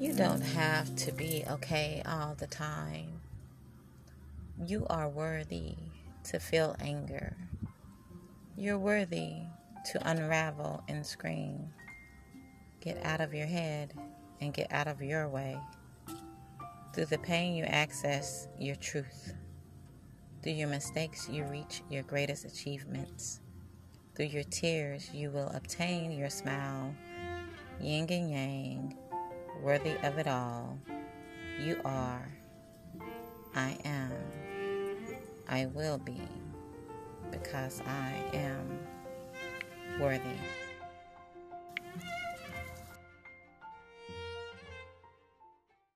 You don't have to be okay all the time. You are worthy to feel anger. You're worthy to unravel and scream. Get out of your head and get out of your way. Through the pain, you access your truth. Through your mistakes, you reach your greatest achievements. Through your tears, you will obtain your smile. Yin and yang, worthy of it all. You are. I am. I will be. Because I am worthy.